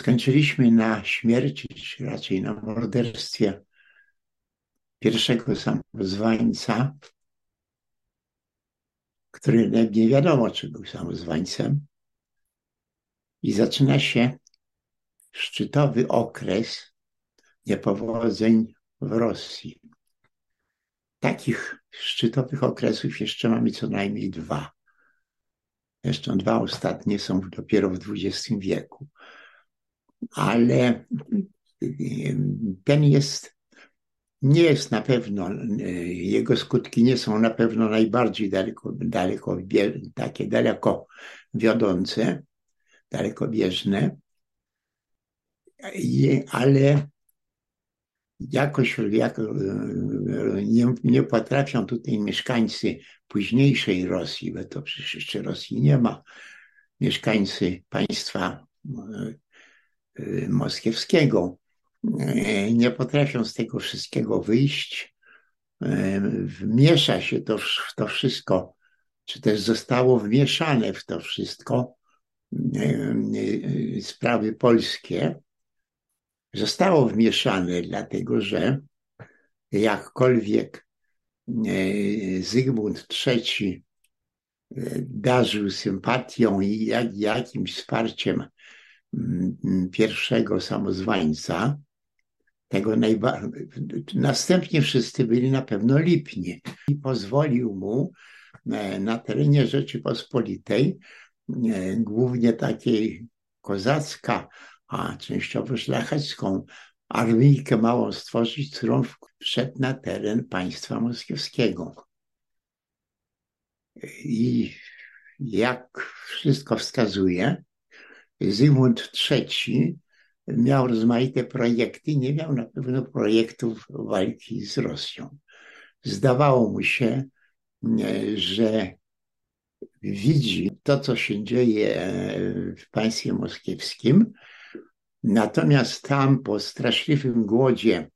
skończyliśmy na śmierci, czy raczej na morderstwie pierwszego samozwańca, który nie wiadomo, czy był samozwańcem. I zaczyna się szczytowy okres niepowodzeń w Rosji. Takich szczytowych okresów jeszcze mamy co najmniej dwa. Zresztą dwa ostatnie są dopiero w XX wieku. Ale ten jest, nie jest na pewno, jego skutki nie są na pewno najbardziej daleko, daleko takie daleko wiodące, dalekobieżne, ale jakoś jako, nie, nie potrafią tutaj mieszkańcy późniejszej Rosji, bo to przecież jeszcze Rosji nie ma, mieszkańcy państwa e, moskiewskiego, e, nie potrafią z tego wszystkiego wyjść. E, wmiesza się to w to wszystko, czy też zostało wmieszane w to wszystko sprawy polskie zostało wmieszane, dlatego że jakkolwiek Zygmunt III darzył sympatią i jak, jakimś wsparciem pierwszego samozwańca, tego najba... następnie wszyscy byli na pewno lipni i pozwolił mu e, na terenie Rzeczypospolitej, głównie takiej kozacka, a częściowo szlachecką armijkę małą stworzyć, którą wszedł na teren państwa moskiewskiego. I jak wszystko wskazuje, Zygmunt III miał rozmaite projekty, nie miał na pewno projektów walki z Rosją. Zdawało mu się, że widzi to, co się dzieje w państwie moskiewskim, Natomiast tam po straszliwym głodzie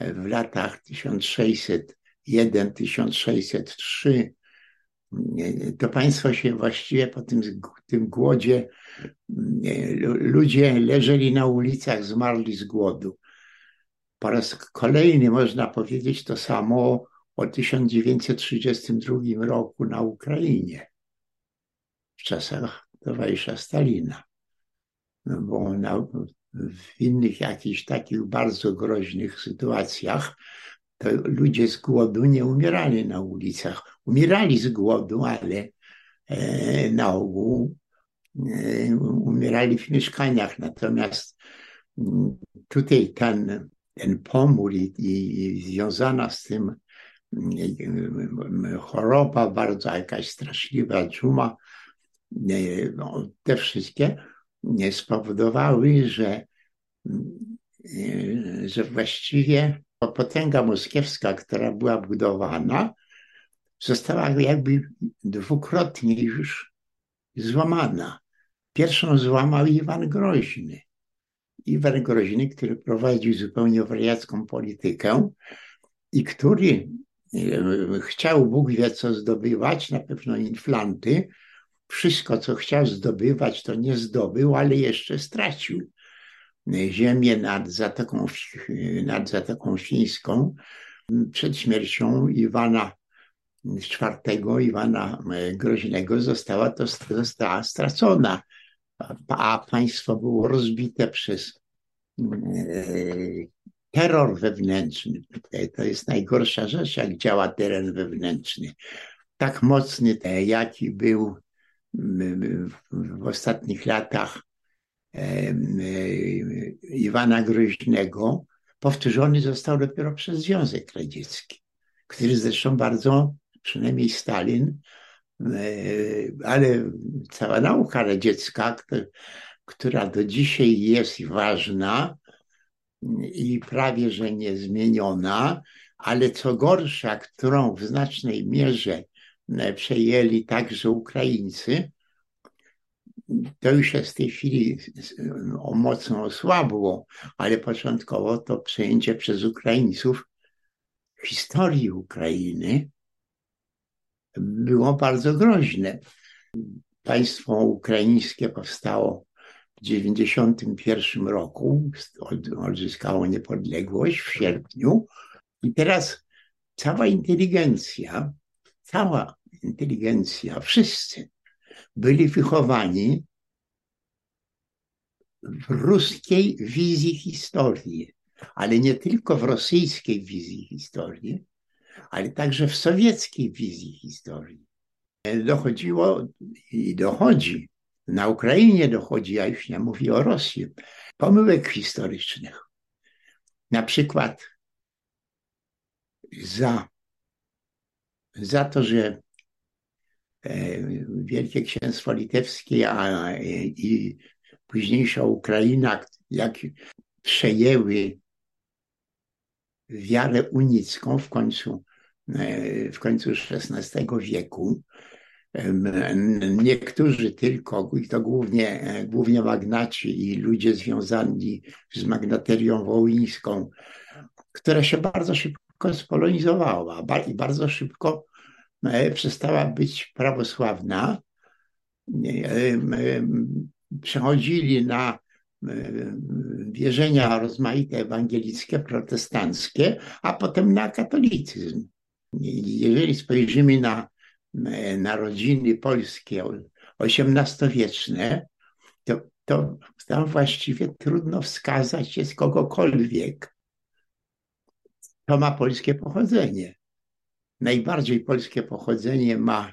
w latach 1601-1603 to państwo się właściwie po tym, tym głodzie ludzie leżeli na ulicach, zmarli z głodu. Po raz kolejny można powiedzieć to samo o 1932 roku na Ukrainie, w czasach towarzysza Stalina bo na, w innych jakichś takich bardzo groźnych sytuacjach to ludzie z głodu nie umierali na ulicach. Umierali z głodu, ale e, na ogół e, umierali w mieszkaniach. Natomiast mm, tutaj ten, ten pomór i, i związana z tym mm, choroba bardzo jakaś straszliwa, dżuma, e, no, te wszystkie spowodowały, że, że właściwie potęga moskiewska, która była budowana, została jakby dwukrotnie już złamana. Pierwszą złamał Iwan Groźny. Iwan Groźny, który prowadził zupełnie wariacką politykę i który chciał Bóg wie co zdobywać, na pewno inflanty, wszystko, co chciał zdobywać, to nie zdobył, ale jeszcze stracił ziemię nad Zatoką, nad Zatoką Fińską. Przed śmiercią Iwana IV, Iwana Groźnego, została to została stracona, a państwo było rozbite przez e, terror wewnętrzny. To jest najgorsza rzecz, jak działa teren wewnętrzny. Tak mocny, jaki był w ostatnich latach Iwana Groźnego powtórzony został dopiero przez Związek Radziecki, który zresztą bardzo, przynajmniej Stalin, ale cała nauka radziecka, która do dzisiaj jest ważna i prawie że niezmieniona, ale co gorsza, którą w znacznej mierze przejęli także Ukraińcy, to już się w tej chwili mocno osłabło, ale początkowo to przejęcie przez Ukraińców historii Ukrainy było bardzo groźne. Państwo ukraińskie powstało 1991 roku odzyskało niepodległość w sierpniu. I teraz cała inteligencja, cała inteligencja, wszyscy byli wychowani w ruskiej wizji historii, ale nie tylko w rosyjskiej wizji historii, ale także w sowieckiej wizji historii. Dochodziło i dochodzi, na Ukrainie dochodzi, ja już nie mówię o Rosji, pomyłek historycznych. Na przykład za, za to, że Wielkie Księstwo Litewskie a, i późniejsza Ukraina, jak przejęły wiarę unicką w końcu, e, w końcu XVI wieku. Niektórzy tylko, i to głównie, e, głównie magnaci i ludzie związani z magnaterią wołyńską, która się bardzo szybko spolonizowała i bardzo szybko e, przestała być prawosławna. Przechodzili na wierzenia rozmaite ewangelickie, protestanckie, a potem na katolicyzm. Jeżeli spojrzymy na narodziny polskie XVIII-wieczne, to, to tam właściwie trudno wskazać jest kogokolwiek, kto ma polskie pochodzenie. Najbardziej polskie pochodzenie ma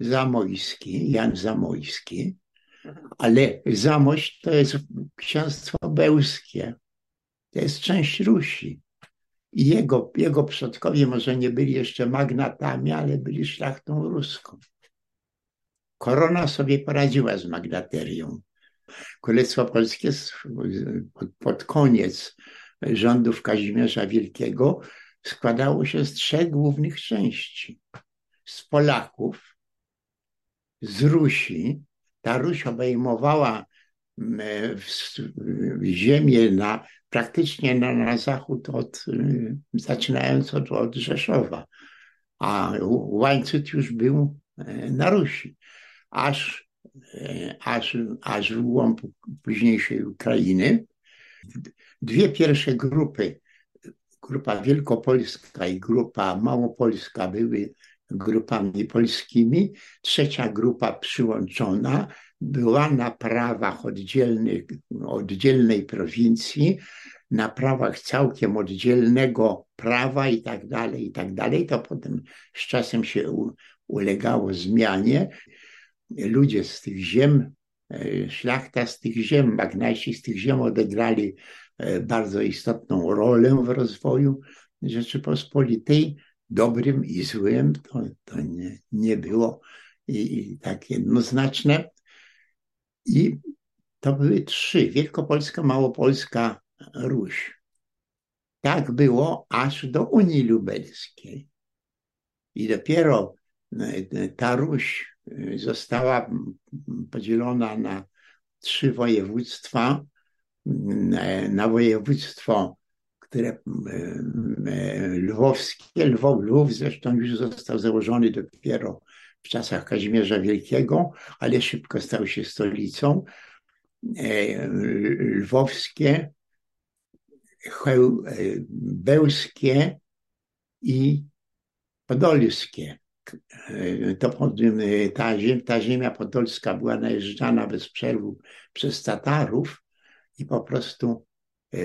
Zamojski, Jan Zamojski, ale Zamość to jest księstwo bełskie. To jest część Rusi. I jego, jego przodkowie może nie byli jeszcze magnatami, ale byli szlachtą ruską. Korona sobie poradziła z magnaterią. Królestwo Polskie pod, pod koniec rządów Kazimierza Wielkiego składało się z trzech głównych części. Z Polaków, z Rusi ta Ruś obejmowała ziemię na, praktycznie na, na zachód od, y, zaczynając od, od Rzeszowa, a łańcuch już był e, na Rusi, aż, e, aż, aż w głąb późniejszej Ukrainy. Dwie pierwsze grupy, grupa wielkopolska i grupa małopolska były grupami polskimi. Trzecia grupa przyłączona była na prawach oddzielnej prowincji, na prawach całkiem oddzielnego prawa i tak dalej, i tak dalej. To potem z czasem się ulegało zmianie. Ludzie z tych ziem, e, szlachta z tych ziem, magnaci z tych ziem odegrali bardzo istotną rolę w rozwoju Rzeczypospolitej dobrym i złym, to, to nie, nie było i, i tak jednoznaczne. I to były trzy: Wielkopolska, Małopolska, Ruś. Tak było aż do Unii Lubelskiej. I dopiero e, ta Ruś e, została podzielona na trzy województwa. Na województwo które lwowskie, Lwów, Lwów zresztą już został założony dopiero w czasach Kazimierza Wielkiego, ale szybko stał się stolicą. E, lwowskie, bełskie i podolskie. E, to, ta, ziemia, ta ziemia podolska była najeżdżana bez przerwy przez Tatarów i po prostu e,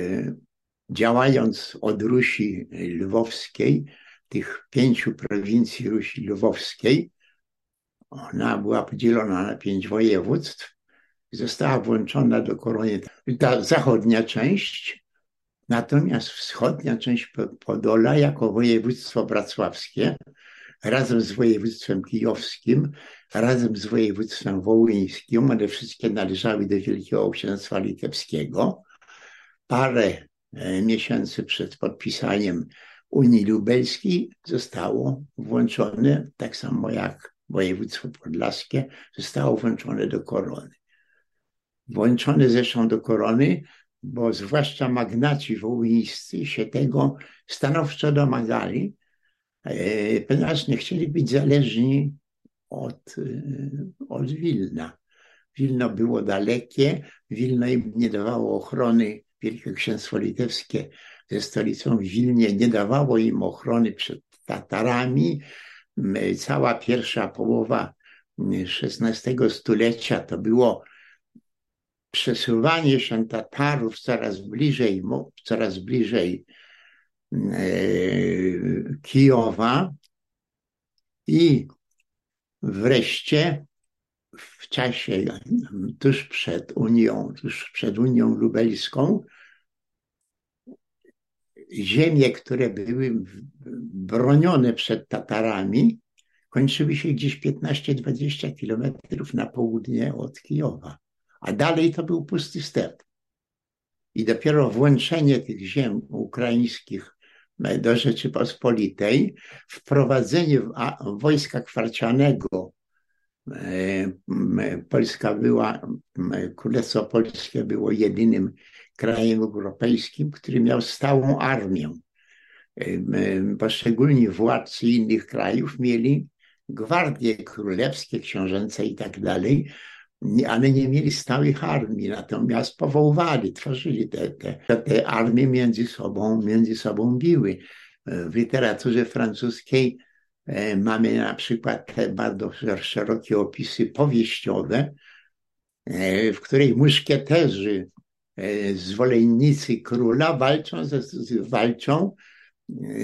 działając od Rusi Lwowskiej, tych pięciu prowincji Rusi Lwowskiej, ona była podzielona na pięć województw, została włączona do korony ta zachodnia część, natomiast wschodnia część Podola jako województwo wrocławskie, razem z województwem kijowskim, razem z województwem wołyńskim, one wszystkie należały do Wielkiego Księstwa Litewskiego. Parę E, miesięcy przed podpisaniem Unii Lubelskiej zostało włączone, tak samo jak województwo podlaskie, zostało włączone do korony. Włączone zresztą do korony, bo zwłaszcza magnaci wołyńscy się tego stanowczo domagali, ponieważ nie chcieli być zależni od, e, od Wilna. Wilno było dalekie, Wilno im nie dawało ochrony, Wielkie Księstwo Litewskie ze stolicą w Wilnie nie dawało im ochrony przed Tatarami. Cała pierwsza połowa XVI stulecia to było przesuwanie się Tatarów coraz bliżej, coraz bliżej e, Kijowa i wreszcie w czasie tuż przed Unią, tuż przed Unią Lubelską, ziemie, które były bronione przed Tatarami, kończyły się gdzieś 15-20 kilometrów na południe od Kijowa, a dalej to był pusty step. I dopiero włączenie tych ziem ukraińskich do Rzeczypospolitej, wprowadzenie wojska kwarcianego E, Polska była, Królestwo Polskie było jedynym krajem europejskim, który miał stałą armię. E, poszczególni władcy innych krajów mieli gwardie królewskie, książęce i tak dalej, ale nie mieli stałych armii, natomiast powoływali, tworzyli te, te, te armie między sobą, między sobą biły. W literaturze francuskiej E, mamy na przykład te bardzo szerokie opisy powieściowe, e, w której muszkieterzy, e, zwolennicy króla walczą, walczą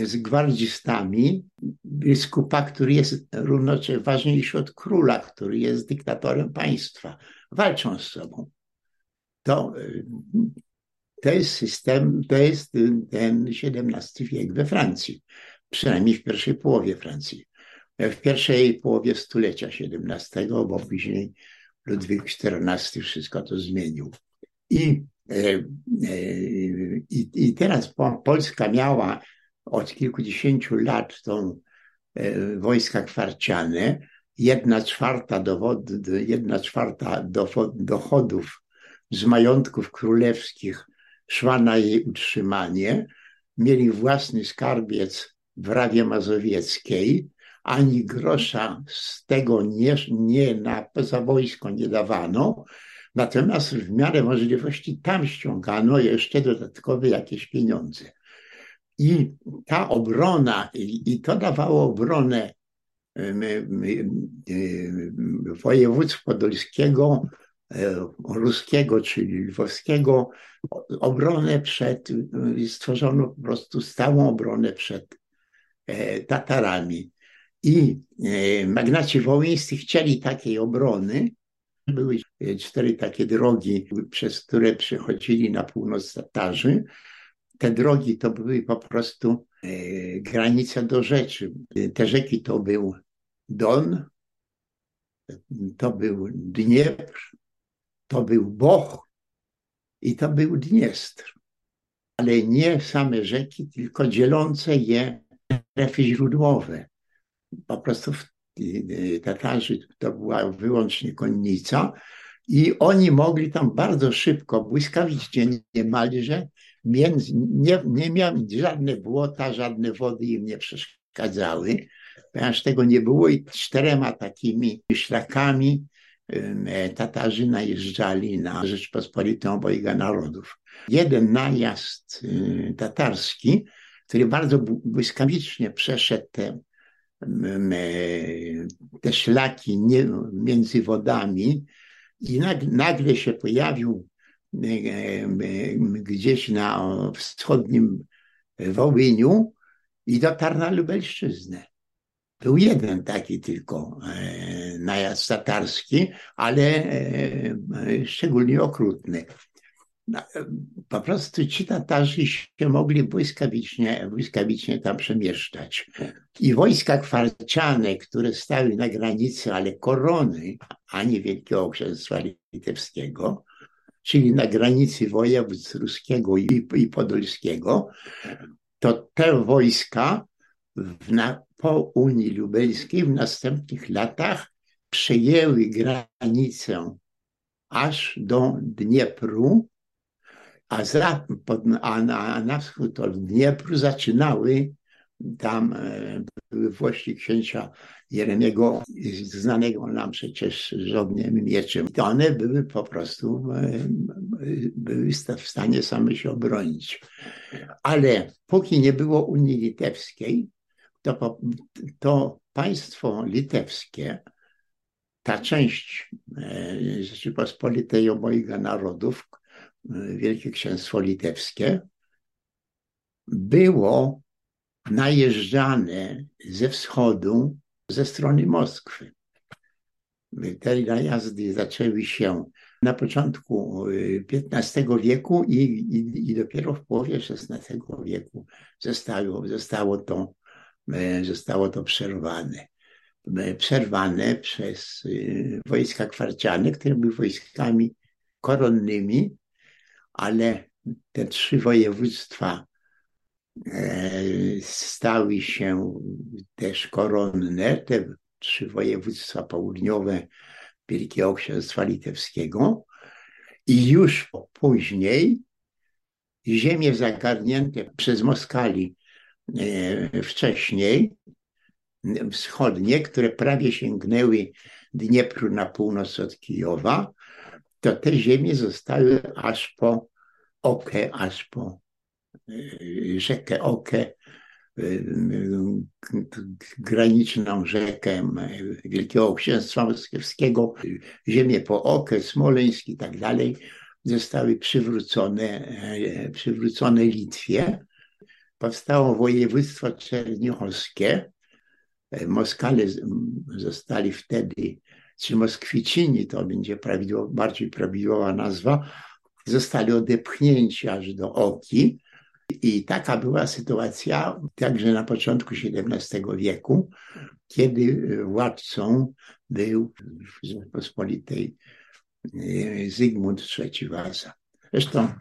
z gwardzistami biskupa, który jest równocześnie ważniejszy od króla, który jest dyktatorem państwa. Walczą z sobą. To, to jest system, to jest ten XVII wiek we Francji przynajmniej w pierwszej połowie Francji. W pierwszej połowie stulecia XVII, bo później Ludwik XIV wszystko to zmienił. I, e, e, i, i teraz Polska miała od kilkudziesięciu lat tą e, wojska kwarciane, jedna czwarta, dowod, jedna czwarta dochodów z majątków królewskich szła na jej utrzymanie, mieli własny skarbiec w Rawie Mazowieckiej, ani grosza z tego nie, nie na, za wojsko nie dawano, natomiast w miarę możliwości tam ściągano jeszcze dodatkowe jakieś pieniądze. I ta obrona, i, to dawało obronę województw podolskiego, e, ruskiego, czyli lwowskiego, obronę przed, stworzono po prostu stałą obronę przed E, Tatarami. I e, magnaci wołyńscy chcieli takiej obrony. Były cztery takie drogi, przez które przechodzili na północ Tatarzy. Te drogi to były po prostu e, granice do rzeczy. Te rzeki to był Don, to był Dniepr, to był Boch i to był Dniestr. Ale nie same rzeki, tylko dzielące je strefy źródłowe. Po prostu Tatarzy to była wyłącznie konnica i oni mogli tam bardzo szybko, błyskawicznie niemalże, między, nie, nie miały żadne błota, żadne wody im nie przeszkadzały, ponieważ tego nie było i czterema takimi szlakami Tatarzy najeżdżali na Rzeczpospolitą obojga narodów. Jeden najazd y, tatarski który bardzo błyskawicznie przeszedł te, te szlaki między wodami i nagle się pojawił gdzieś na wschodnim Wołyniu i dotarł na Lubelszczyznę. Był jeden taki tylko e, najazd tatarski, ale e, szczególnie okrutny po prostu ci Tatarzy się mogli błyskawicznie, błyskawicznie tam przemieszczać. I wojska kwarciane, które stały na granicy, ale korony, a nie Wielkiego Księstwa Litewskiego, czyli na granicy województw ruskiego i, i podolskiego, to te wojska w, na, po Unii Lubelskiej w następnych latach przejęły granicę aż do Dniepru, a, za, pod, a na, na wschód od Dniepru zaczynały tam e, były włości księcia Jeremiego, znanego nam przecież żołniem mieczem. I one były po prostu e, były w stanie same się obronić. Ale póki nie było Unii Litewskiej, to, to państwo litewskie, ta część e, Rzeczypospolitej obojga narodów, Wielkie Księstwo Litewskie, było najeżdżane ze wschodu, ze strony Moskwy. Te najazdy zaczęły się na początku XV y, wieku i, i, i dopiero w połowie XVI wieku zostało, zostało, to, e, zostało to przerwane. E, przerwane przez y, wojska kwarciane, które były wojskami koronnymi, ale te trzy województwa stały się też koronne, te trzy województwa południowe Wielkiego Księstwa Litewskiego i już później ziemie zagarnięte przez Moskali e, wcześniej, wschodnie, które prawie sięgnęły Dniepru na północ od Kijowa, to te ziemie zostały aż po Okę, aż po rzekę Okę, graniczną rzekę Wielkiego Księstwa Moskiewskiego, ziemię po Okę, Smoleńsk i tak dalej, zostały przywrócone, przywrócone Litwie. Powstało województwo czernichowskie. Moskale zostali wtedy, czy Moskwicini, to będzie prawidłowo, bardziej prawidłowa nazwa, zostali odepchnięci aż do Oki i taka była sytuacja także na początku XVII wieku, kiedy władcą był w Rzeczpospolitej e, Zygmunt III Waza. Zresztą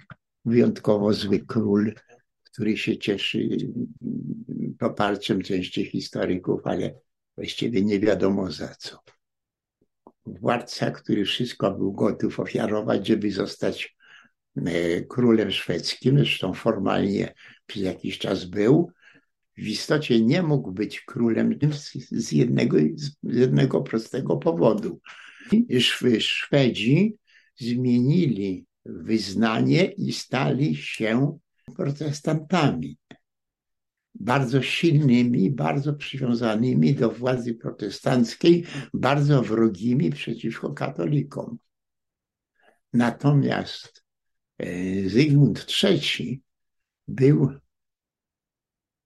wyjątkowo zły król, który się cieszy poparciem części historyków, ale właściwie nie wiadomo za co. Władca, który wszystko był gotów ofiarować, żeby zostać E, królem szwedzkim, zresztą formalnie przez jakiś czas był, w istocie nie mógł być królem z jednego, z jednego prostego powodu. Szwedzi zmienili wyznanie i stali się protestantami. Bardzo silnymi, bardzo przywiązanymi do władzy protestanckiej, bardzo wrogimi przeciwko katolikom. Natomiast Zygmunt III był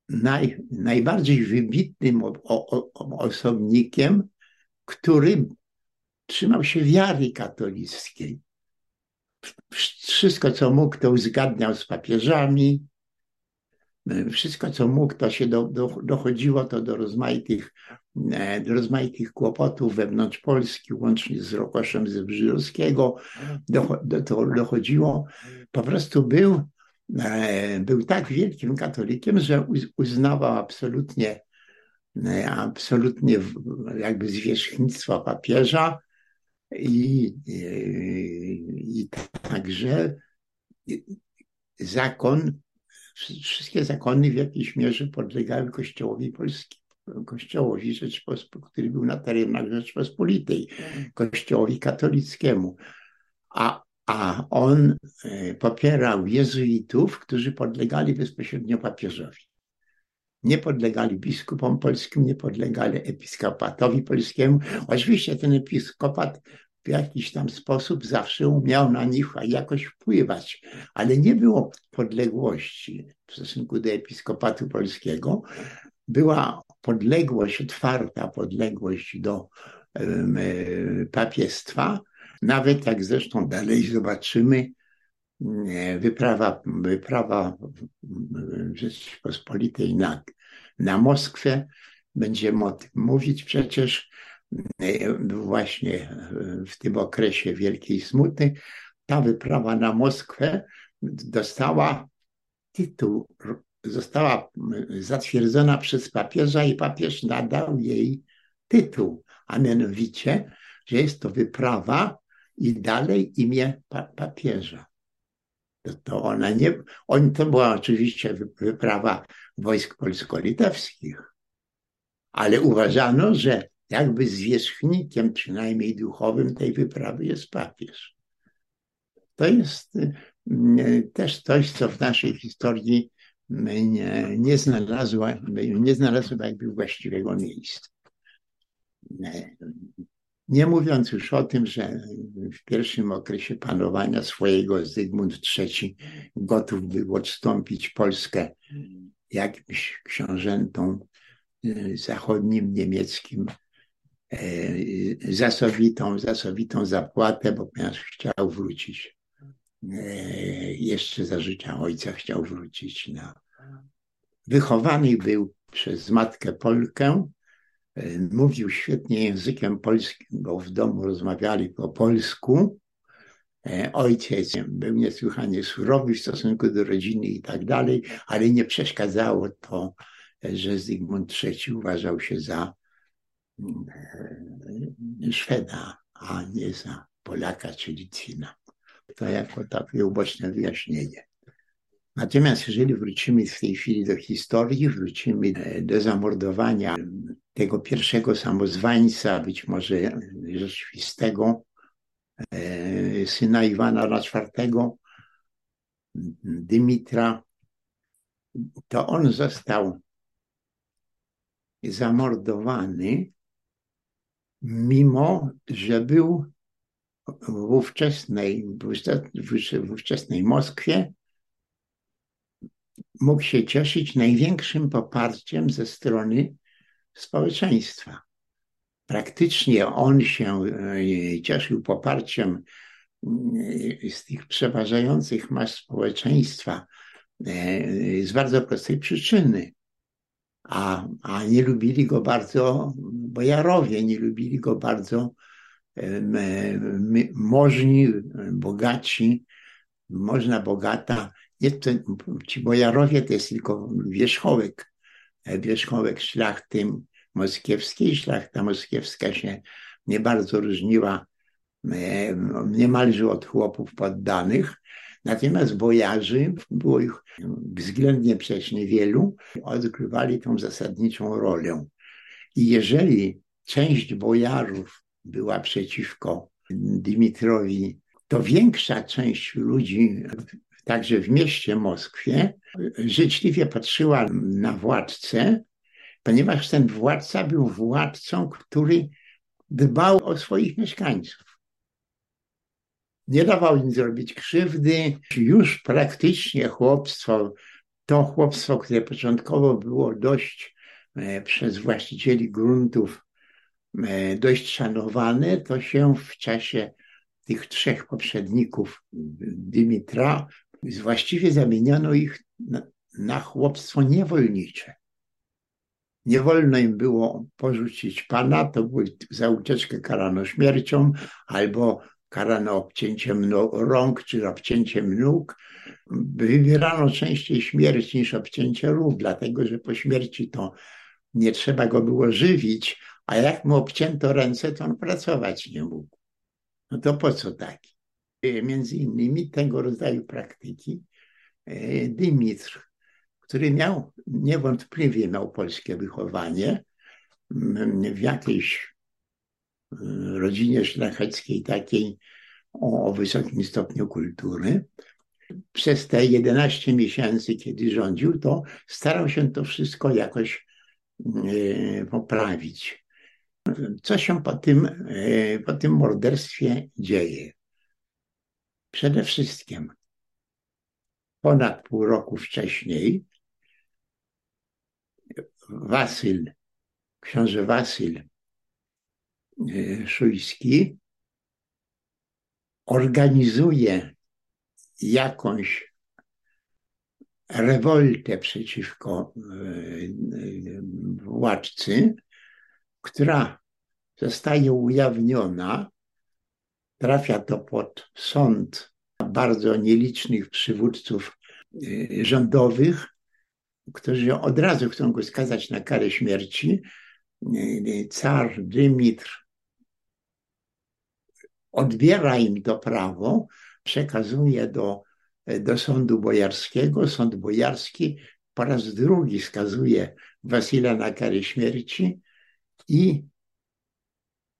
naj, najbardziej wybitnym o, o, osobnikiem, który trzymał się wiary katolickiej. Wszystko, co mógł, to uzgadniał z papieżami. E, wszystko, co mógł, to się do, do, dochodziło to do rozmaitych, e, do rozmaitych kłopotów wewnątrz Polski, łącznie z Rokoszem Zebrzydowskiego. Do, do, to dochodziło. Po prostu był, e, był tak wielkim katolikiem, że uznawał absolutnie, absolutnie jakby zwierzchnictwo papieża i, i, i także zakon wszystkie zakony w jakiejś mierze podlegały Kościołowi Polskiemu. Kościołowi, który był na terenach Rzeczpospolitej, Kościołowi katolickiemu. A, a on e, popierał jezuitów, którzy podlegali bezpośrednio papieżowi. Nie podlegali biskupom polskim, nie podlegali episkopatowi polskiemu. Oczywiście ten episkopat w jakiś tam sposób zawsze umiał na nich jakoś wpływać, ale nie było podległości w stosunku do episkopatu polskiego. Była podległość, otwarta podległość do papiestwa, nawet jak zresztą dalej zobaczymy, wyprawa, wyprawa Rzeczypospolitej na, na Moskwę, będziemy o tym mówić przecież, E, właśnie e, w tym okresie wielkiej smuty, ta wyprawa na Moskwę dostała tytuł, została zatwierdzona przez papieża i papież nadał jej tytuł, a mianowicie, że jest to wyprawa i dalej imię papieża. To, to ona nie, on, to była oczywiście wyprawa wojsk polsko-litewskich, ale uważano, że jakby zwierzchnikiem, przynajmniej duchowym tej wyprawy jest papież. To jest y, też coś, co w naszej historii nie, nie, znalazło, nie znalazło jakby właściwego miejsca. Nie mówiąc już o tym, że w pierwszym okresie panowania swojego Zygmunt III gotów był odstąpić Polskę jakimś książętom y, zachodnim, niemieckim zasobitą, zasobitą zapłatę, bo ponieważ chciał wrócić e, jeszcze za życia ojca chciał wrócić na wychowany był przez matkę Polkę, E, mówił świetnie językiem polskim, bo w domu rozmawiali po polsku. E, ojciec był niesłychanie surowy w stosunku do rodziny i tak dalej, ale nie przeszkadzało to, że Zygmunt III uważał się za e, Szweda, a nie za Polaka czy Licina. To jako takie uboczne wyjaśnienie. Natomiast jeżeli wrócimy w tej chwili do historii, wrócimy do zamordowania tego pierwszego samozwańca, być może rzeczywistego, e, syna Iwana IV, Dymitra, to on został zamordowany, mimo że był w ówczesnej, w ówczesnej Moskwie mógł się cieszyć największym poparciem ze strony społeczeństwa. Praktycznie on się e, cieszył poparciem e, z tych przeważających mas społeczeństwa e, z bardzo prostej przyczyny. A, a nie lubili go bardzo bojarowie, nie lubili go bardzo możni, bogaci, można bogata. Nie, to, ci bojarowie to jest tylko wierzchołek wierzchołek szlachty moskiewskiej. Szlachta moskiewska się nie bardzo różniła e, niemalże od chłopów poddanych. Natomiast bojarzy, było ich względnie przecież niewielu, odgrywali tą zasadniczą rolę. I jeżeli część bojarów była przeciwko Dimitrowi, to większa część ludzi także w mieście Moskwie, życzliwie patrzyła na władcę, ponieważ ten władca był władcą, który dbał o swoich mieszkańców. Nie dawał im zrobić krzywdy. Już praktycznie chłopstwo, to chłopstwo, które początkowo było dość e, przez właścicieli gruntów e, dość szanowane, to się w czasie tych trzech poprzedników Dymitra właściwie zamieniono ich na, na chłopstwo niewolnicze. Nie wolno im było porzucić pana, to było za ucieczkę karano śmiercią albo karano obcięciem rąk czy obcięciem nóg. Wybierano częściej śmierć niż obcięcie róg, dlatego że po śmierci to nie trzeba go było żywić, a jak mu obcięto ręce, to on pracować nie mógł. No to po co taki? między innymi tego rodzaju praktyki e, Dymitr, który miał niewątpliwie miał polskie wychowanie w jakiejś e, rodzinie szlacheckiej takiej o, o wysokim stopniu kultury. Przez te 11 miesięcy, kiedy rządził, to starał się to wszystko jakoś e, poprawić. Co się po tym, po tym morderstwie dzieje? Przede wszystkim ponad pół roku wcześniej Wasyl, książę Wasyl e, Szujski organizuje jakąś rewoltę przeciwko e, władcy, która zostaje ujawniona trafia to pod sąd bardzo nielicznych przywódców y, rządowych, którzy od razu chcą go skazać na karę śmierci. Y, car Dymitr odbiera im to prawo, przekazuje do do sądu bojarskiego. Sąd bojarski po raz drugi skazuje Wasila na karę śmierci i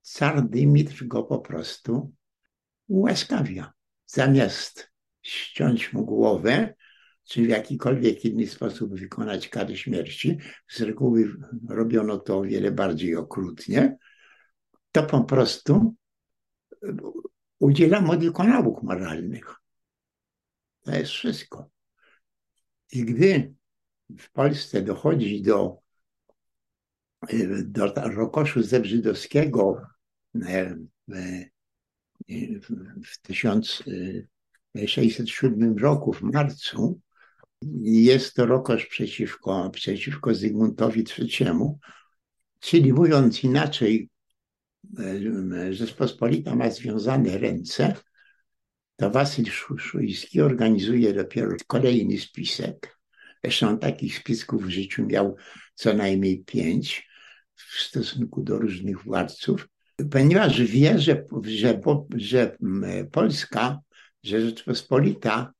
car Dymitr go po prostu ułaskawia. Zamiast ściąć mu głowę, czy w jakikolwiek inny sposób wykonać karę śmierci, z reguły robiono to o wiele bardziej okrutnie, to po prostu udziela mu tylko nauk moralnych. To jest wszystko. I gdy w Polsce dochodzi do, do Rokoszu Zebrzydowskiego e, w, w 1607 roku, w marcu, jest to Rokosz przeciwko, przeciwko Zygmuntowi III, czyli mówiąc inaczej, e, Rzeczpospolita ma związane ręce, to Wasyl Szujski organizuje dopiero kolejny spisek. Zresztą takich spisków w życiu miał co najmniej pięć w stosunku do różnych władców, ponieważ wie, że, że, że Polska, że Rzeczpospolita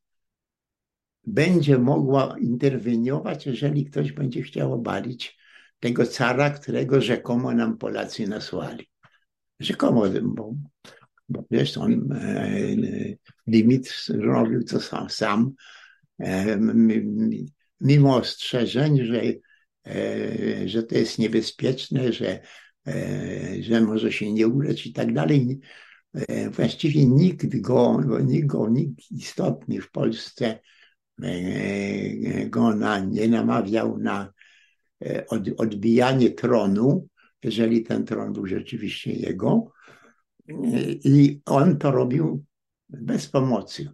będzie mogła interweniować, jeżeli ktoś będzie chciał obalić tego cara, którego rzekomo nam Polacy nasłali. Rzekomo, bo, bo wiesz, on e, limit robił to sam. sam e, mimo ostrzeżeń, że, e, że to jest niebezpieczne, że, e, że może się nie udać i tak dalej. E, właściwie nikt go, nikt go, nikt istotny w Polsce go na, nie namawiał na odbijanie tronu, jeżeli ten tron był rzeczywiście jego. I on to robił bez pomocy.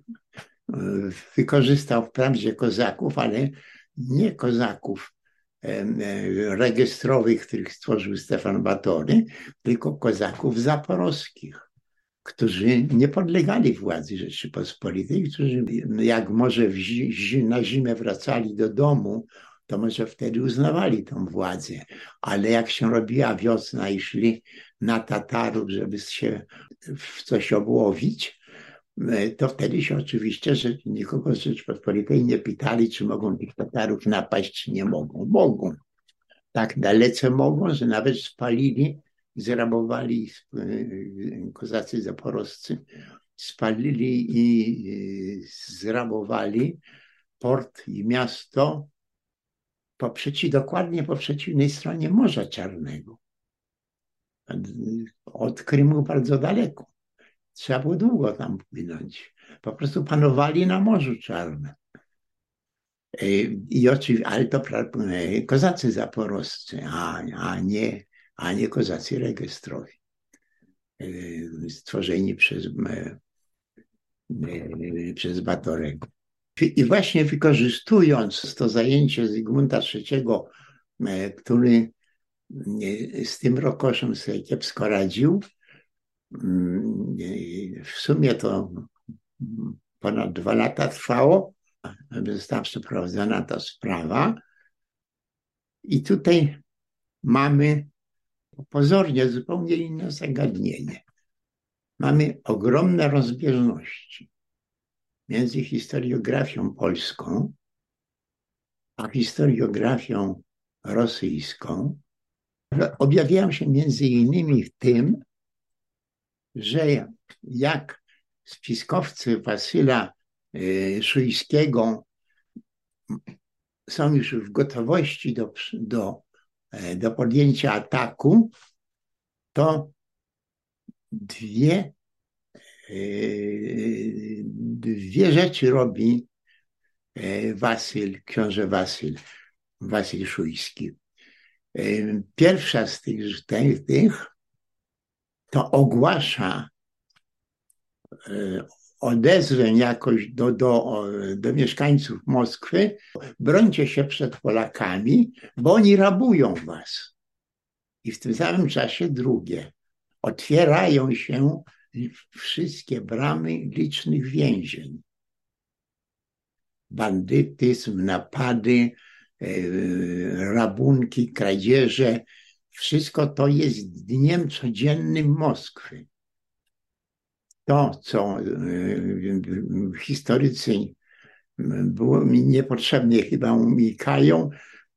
Wykorzystał wprawdzie kozaków, ale nie kozaków rejestrowych, których stworzył Stefan Batory, tylko kozaków zaporowskich którzy nie podlegali władzy Rzeczypospolitej, którzy jak może zi na zimę wracali do domu, to może wtedy uznawali tą władzę. Ale jak się robiła wiosna i szli na Tatarów, żeby się w coś obłowić, to wtedy się oczywiście, że nikogo z Rzeczypospolitej nie pytali, czy mogą tych Tatarów napaść, czy nie mogą. Mogą. Tak dalece mogą, że nawet spalili zrabowali y, kozacy zaporoscy, spalili i y, zrabowali port i miasto po przeci, dokładnie po przeciwnej stronie Morza Czarnego. Od Krymu bardzo daleko. Trzeba było długo tam płynąć. Po prostu panowali na Morzu Czarnym. Y, I oczywiście, ale to kozacy zaporoscy, a, a nie a nie kozacy rejestrowi, e, stworzeni przez, e, przez Batorego. I właśnie wykorzystując to zajęcie Zygmunta III, e, który z tym rokoszem sobie kiepsko radził, mm, w sumie to ponad dwa lata trwało, została przeprowadzona ta sprawa. I tutaj mamy pozornie zupełnie inne zagadnienie. Mamy ogromne rozbieżności między historiografią polską a historiografią rosyjską. Objawiają się między innymi w tym, że jak spiskowcy Wasyla y, Szujskiego są już w gotowości do, do E, do podjęcia ataku, to dwie, dwie rzeczy robi e, Wasyl, książę Wasyl, Wasyl Szujski. Pierwsza z tych, tych to ogłasza odezwę jakoś do, do, do mieszkańców Moskwy, brońcie się przed Polakami, bo oni rabują was. I w tym samym czasie drugie. Otwierają się wszystkie bramy licznych więzień. Bandytyzm, napady, e, rabunki, kradzieże, wszystko to jest dniem codziennym Moskwy to, co y, historycy było mi niepotrzebnie chyba umikają,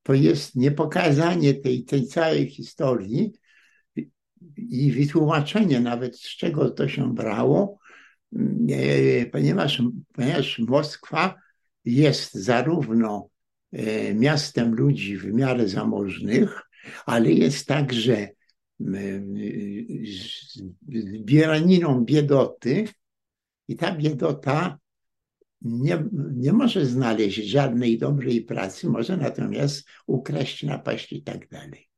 to jest niepokazanie tej, tej całej historii i wytłumaczenie nawet z czego to się brało, ponieważ, ponieważ Moskwa jest zarówno e, miastem ludzi w miarę zamożnych, ale jest także zbieraniną biedoty i ta biedota nie, nie może znaleźć żadnej dobrej pracy, może natomiast ukraść, napaść i tak dalej.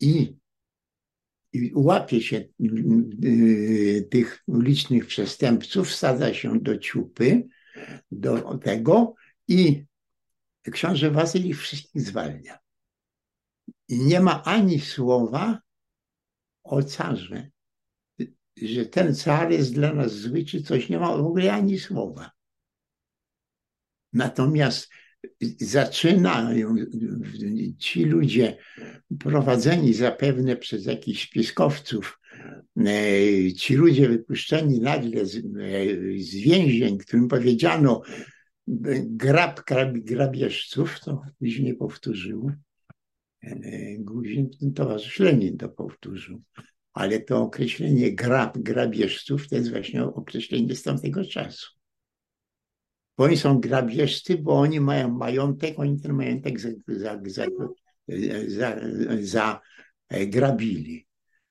I łapie się y, tych licznych przestępców, wsadza się do ciupy, do tego i książę Wasyl ich wszystkich zwalnia. I nie ma ani słowa o carze, że ten car jest dla nas zły, czy coś, nie ma w ogóle ani słowa. Natomiast zaczynają ci ludzie prowadzeni zapewne przez jakichś spiskowców, e, ci ludzie wypuszczeni nagle z, e, z więzień, którym powiedziano grab grabieżców, to później powtórzył. E, Guzin, towarzysz Lenin to powtórzył ale to określenie grab, grabieżców to jest właśnie określenie z tamtego czasu. Bo oni są grabieżcy, bo oni mają majątek, oni ten majątek za, za, za, za, za e.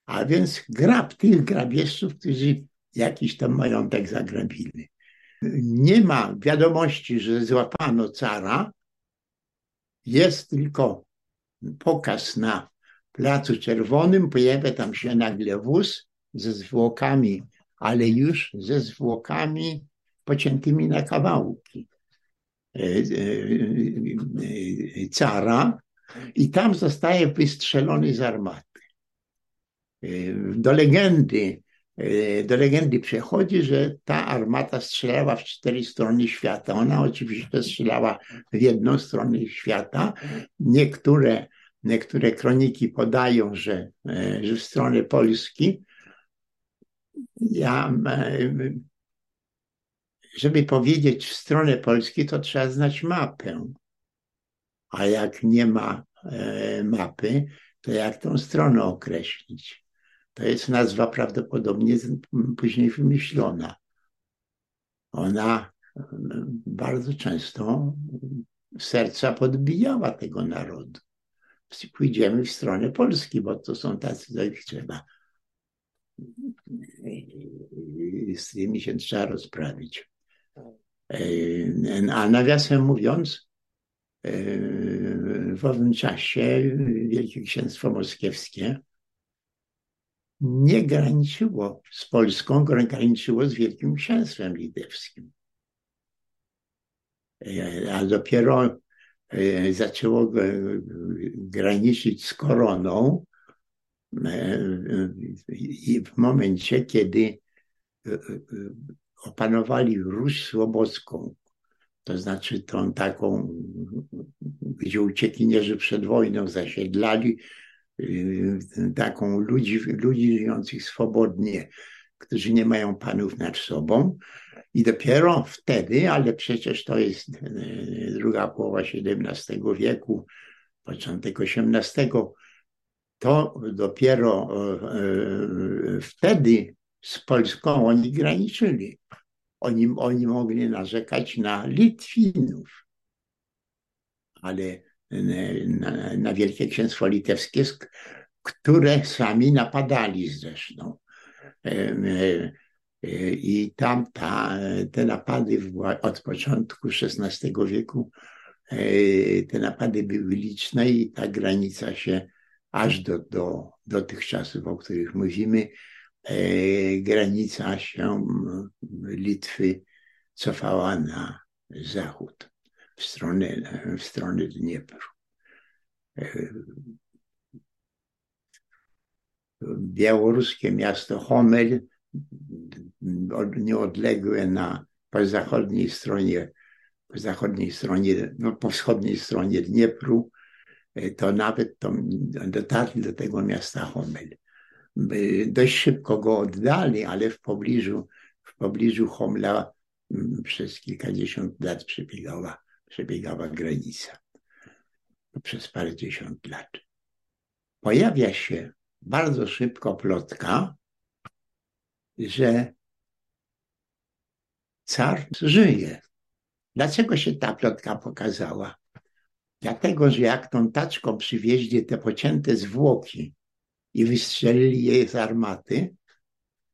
A więc grab tych grabieżców, którzy jakiś tam majątek zagrabili. Nie ma wiadomości, że złapano cara, jest tylko pokaz na Placu Czerwonym pojawia tam się nagle wóz ze zwłokami, ale już ze zwłokami pociętymi na kawałki e, e, e, cara i tam zostaje wystrzelony z armaty. Do legendy, do legendy przechodzi, że ta armata strzelała w cztery strony świata. Ona oczywiście strzelała w jedną stronę świata. Niektóre Niektóre kroniki podają, że, że w stronę Polski. Ja, żeby powiedzieć w stronę Polski, to trzeba znać mapę. A jak nie ma e, mapy, to jak tą stronę określić? To jest nazwa prawdopodobnie później wymyślona. Ona bardzo często serca podbijała tego narodu pójdziemy w stronę Polski, bo to są tacy, co ich trzeba. Z tymi się trzeba rozprawić. A nawiasem mówiąc, w owym czasie Wielkie Księstwo Moskiewskie nie graniczyło z Polską, graniczyło z Wielkim Księstwem Litewskim. A dopiero E, zaczęło graniczyć z koroną e, w momencie, kiedy e, opanowali Ruś Słobocką, to znaczy tą taką, gdzie uciekinierzy przed wojną zasiedlali, taką ludzi, ludzi żyjących swobodnie, którzy nie mają panów nad sobą, i dopiero wtedy, ale przecież to jest e, druga połowa XVII wieku, początek XVIII, to dopiero e, wtedy z Polską oni graniczyli. Oni, oni mogli narzekać na Litwinów, ale na, na Wielkie Księstwo Litewskie, które sami napadali zresztą. I tam ta, te napady od początku XVI wieku, e, te napady były liczne i ta granica się aż do, do, do tych czasów, o których mówimy, e, granica się Litwy cofała na zachód, w stronę, w stronę Dniepru. E, białoruskie miasto Homel nieodległe na po zachodniej stronie, po zachodniej stronie, no, po wschodniej stronie Dniepru, e, to nawet to dotarli do tego miasta Homel. Dość szybko go oddali, ale w pobliżu, w pobliżu Homla mm, przez kilkadziesiąt lat przebiegała, przebiegała granica. Przez parędziesiąt lat. Pojawia się bardzo szybko plotka, że car żyje. Dlaczego się ta plotka pokazała? Dlatego, że jak tą taczką przywieźli te pocięte zwłoki i wystrzelili je z armaty,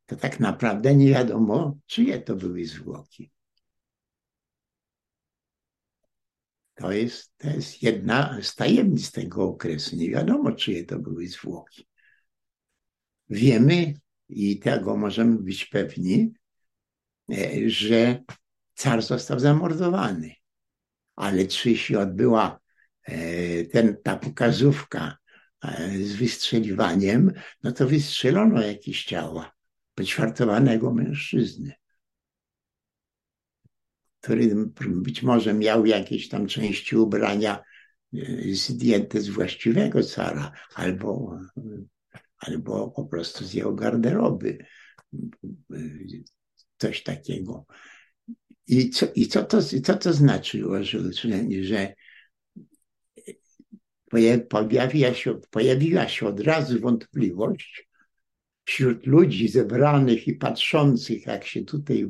to tak naprawdę nie wiadomo, czyje to były zwłoki. To jest, to jest jedna z tajemnic tego okresu. Nie wiadomo, czyje to były zwłoki. Wiemy i tego możemy być pewni, e, że car został zamordowany. Ale czy się odbyła e, ten, ta pokazówka z wystrzeliwaniem, no to wystrzelono jakieś ciała poćwiartowanego mężczyzny, który być może miał jakieś tam części ubrania zdjęte z właściwego cara, albo albo po prostu z jego garderoby. Coś takiego. I co, i co, to, co to znaczy, że, że pojawiła się, pojawiła się od razu wątpliwość wśród ludzi zebranych i patrzących, jak się tutaj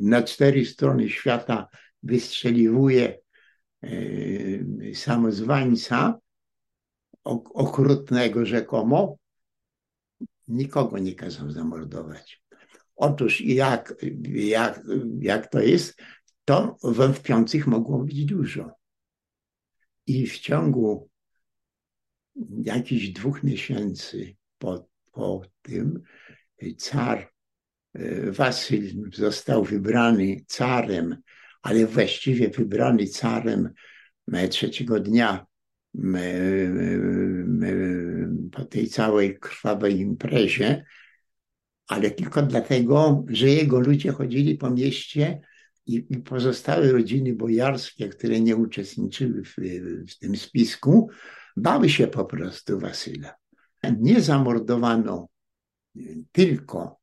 na cztery strony świata wystrzeliwuje e, samozwańca, okrutnego rzekomo, nikogo nie kazał zamordować. Otóż jak, jak, jak to jest, to wątpiących mogło być dużo. I w ciągu jakichś dwóch miesięcy po, po tym car e, Wasyl został wybrany carem, ale właściwie wybrany carem e, trzeciego dnia po tej całej krwawej imprezie, ale tylko dlatego, że jego ludzie chodzili po mieście i, pozostałe rodziny bojarskie, które nie uczestniczyły w, w tym spisku, bały się po prostu Wasyla. Nie zamordowano tylko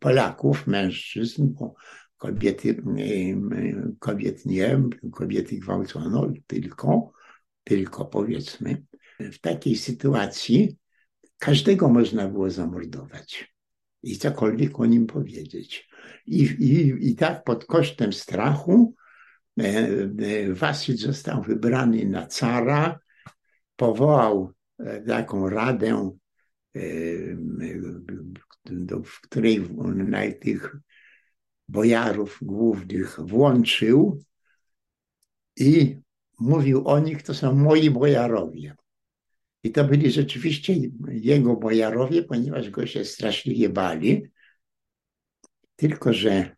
Polaków, mężczyzn, bo kobiety, kobiet nie, kobiety gwałcono tylko, tylko powiedzmy. W takiej sytuacji każdego można było zamordować i cokolwiek o nim powiedzieć. I, i, i tak pod kosztem strachu e, e, Wasyl został wybrany na cara, powołał e, taką radę, w której na tych bojarów głównych włączył i mówił o nich, to są moi bojarowie. I to byli rzeczywiście jego bojarowie, ponieważ go się straszliwie bali. Tylko, że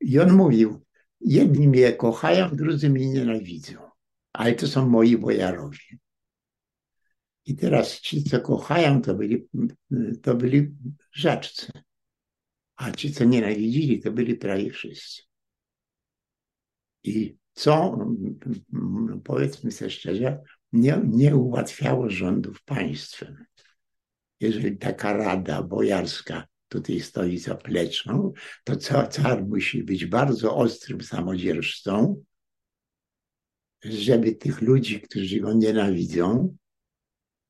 i on mówił, jedni mnie kochają, drudzy mnie nienawidzą, ale to są moi bojarowie. I teraz ci, co kochają, to byli, to byli rzadcy. A ci, co nienawidzili, to byli prawie wszyscy. I co, powiedzmy sobie szczerze, nie, nie ułatwiało rządów państwem. Jeżeli taka rada bojarska tutaj stoi za pleczną, to car musi być bardzo ostrym samodzierżcą, żeby tych ludzi, którzy go nienawidzą,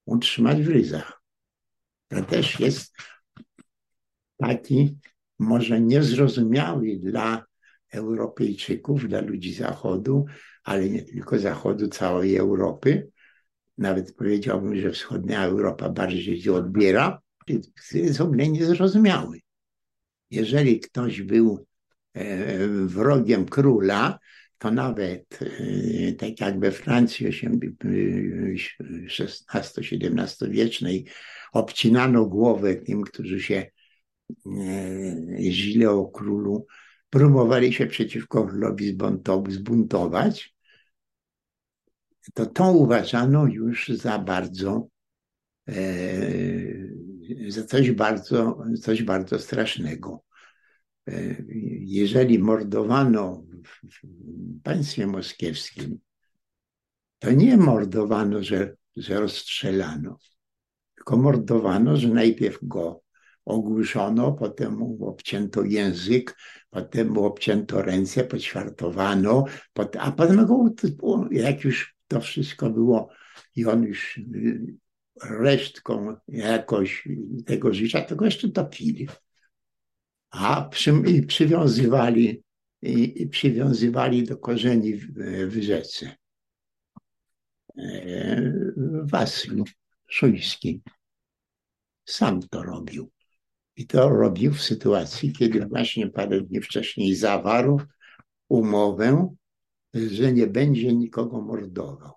utrzymać w ryzach. To też jest taki może niezrozumiały dla Europejczyków, dla ludzi Zachodu, ale nie tylko Zachodu, całej Europy. Nawet powiedziałbym, że wschodnia Europa bardziej się odbiera, jest w ogóle niezrozumiały. Jeżeli ktoś był e, wrogiem króla, to nawet e, tak jak we Francji XVI-XVII wiecznej obcinano głowę tym, którzy się E, źle o królu, próbowali się przeciwko królowi zbuntować, to to uważano już za bardzo, e, za coś bardzo, coś bardzo strasznego. E, jeżeli mordowano w państwie moskiewskim, to nie mordowano, że, że rozstrzelano, tylko mordowano, że najpierw go ogłuszono, potem mu obcięto język, potem mu obcięto ręce, poćwiartowano, a potem go, jak już to wszystko było i on już resztką jakoś tego życia, to go jeszcze topili. A przy, i przywiązywali, i, i, przywiązywali do korzeni w, w rzece. E, Wasyl Szujski sam to robił. I to robił w sytuacji, kiedy właśnie parę dni wcześniej zawarł umowę, że nie będzie nikogo mordował.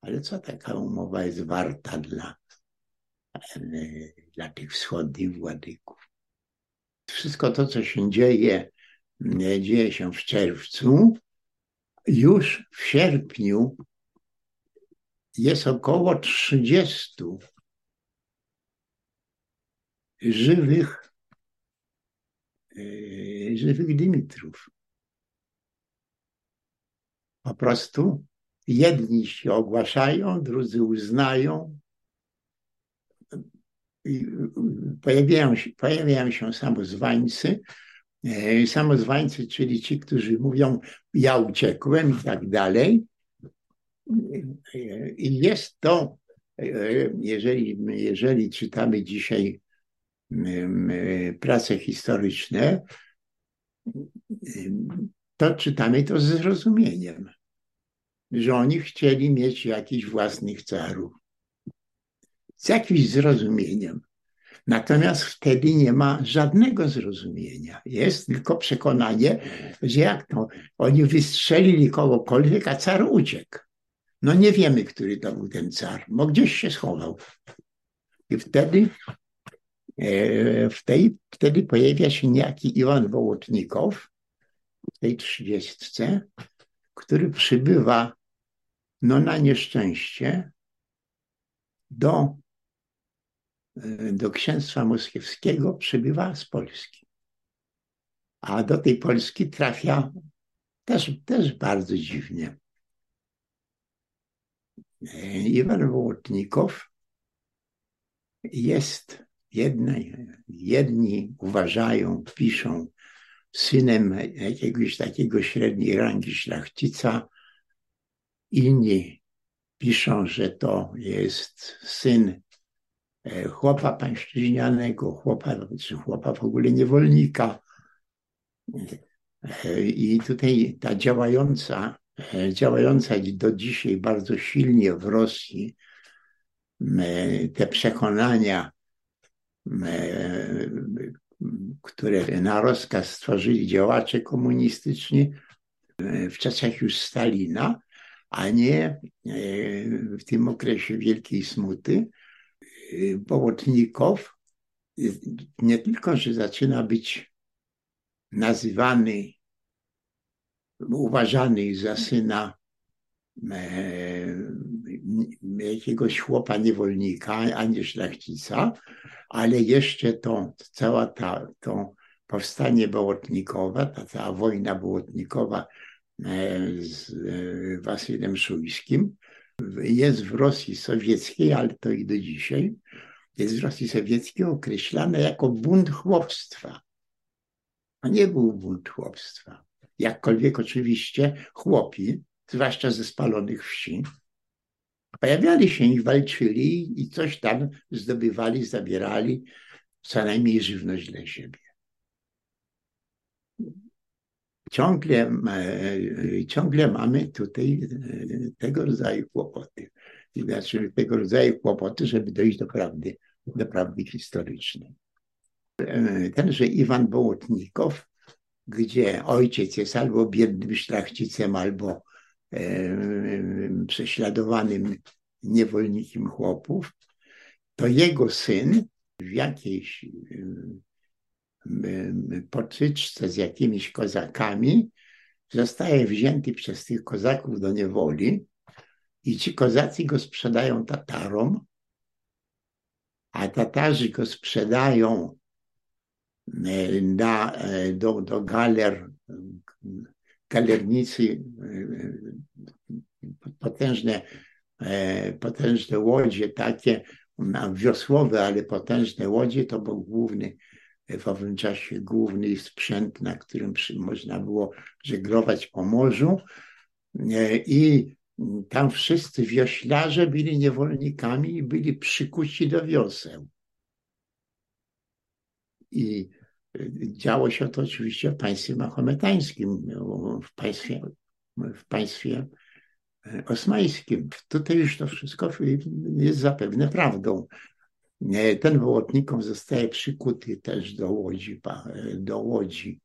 Ale co taka umowa jest warta dla, dla tych wschodnich władyków? Wszystko to, co się dzieje, dzieje się w czerwcu, już w sierpniu jest około 30 żywych, e, żywych Dymitrów. Po prostu jedni się ogłaszają, drudzy uznają. Pojawiają się, pojawiają się samozwańcy, e, samozwańcy, czyli ci, którzy mówią, ja uciekłem i tak dalej. I jest to, e, jeżeli, jeżeli czytamy dzisiaj prace historyczne, to czytamy to ze zrozumieniem, że oni chcieli mieć jakichś własnych carów. Z jakimś zrozumieniem. Natomiast wtedy nie ma żadnego zrozumienia. Jest tylko przekonanie, że jak to, oni wystrzelili kogokolwiek, a car uciekł. No nie wiemy, który to był ten car, bo gdzieś się schował. I wtedy E, w tej, wtedy pojawia się niejaki Iwan Wołotnikow w tej trzydziestce, który przybywa no na nieszczęście do, e, do księstwa moskiewskiego, przybywa z Polski. A do tej Polski trafia też, też bardzo dziwnie. E, Iwan Wołotnikow jest Jedni, uważają, piszą, synem jakiegoś takiego średniej rangi szlachcica, inni piszą, że to jest syn e, chłopa pańszczyźnianego, chłopa, czy chłopa w ogóle niewolnika. E, I tutaj ta działająca, e, działająca do dzisiaj bardzo silnie w Rosji, te przekonania które na rozkaz stworzyli działacze komunistyczni e, w czasach już Stalina, a nie e, w tym okresie wielkiej smuty. Bołotnikow nie tylko, że zaczyna być nazywany, uważany za syna jakiegoś chłopa niewolnika, a nie szlachcica, ale jeszcze to, cała ta, to powstanie Bołotnikowa, ta cała wojna Bołotnikowa e, z e, Wasylem Szujskim jest w Rosji Sowieckiej, ale to i do dzisiaj, jest w Rosji Sowieckiej określane jako bunt chłopstwa. A nie był bunt chłopstwa. Jakkolwiek oczywiście chłopi, zwłaszcza ze spalonych wsi, Pojawiali się i walczyli i coś tam zdobywali, zabierali, co najmniej żywność dla siebie. Ciągle, ciągle mamy tutaj e, tego rodzaju kłopoty. Znaczy tego rodzaju kłopoty, żeby dojść do prawdy, do prawdy historycznej. E, tenże Iwan Bołotnikow, gdzie ojciec jest albo biednym szlachcicem, albo prześladowanym niewolnikiem chłopów, to jego syn w jakiejś potyczce z jakimiś kozakami zostaje wzięty przez tych kozaków do niewoli i ci kozacy go sprzedają Tatarom, a Tatarzy go sprzedają na, do, do galer galernicy, e, potężne, e, potężne łodzie takie wiosłowe, ale potężne łodzie, to był główny w owym czasie główny sprzęt, na którym można było żeglować po morzu. I tam wszyscy wioślarze byli niewolnikami i byli przykuci do wioseł. I działo się to oczywiście w państwie mahometańskim, w państwie, w państwie osmańskim. Tutaj już to wszystko jest zapewne prawdą. Ten wołotnikom zostaje przykuty też do łodzi, do łodzi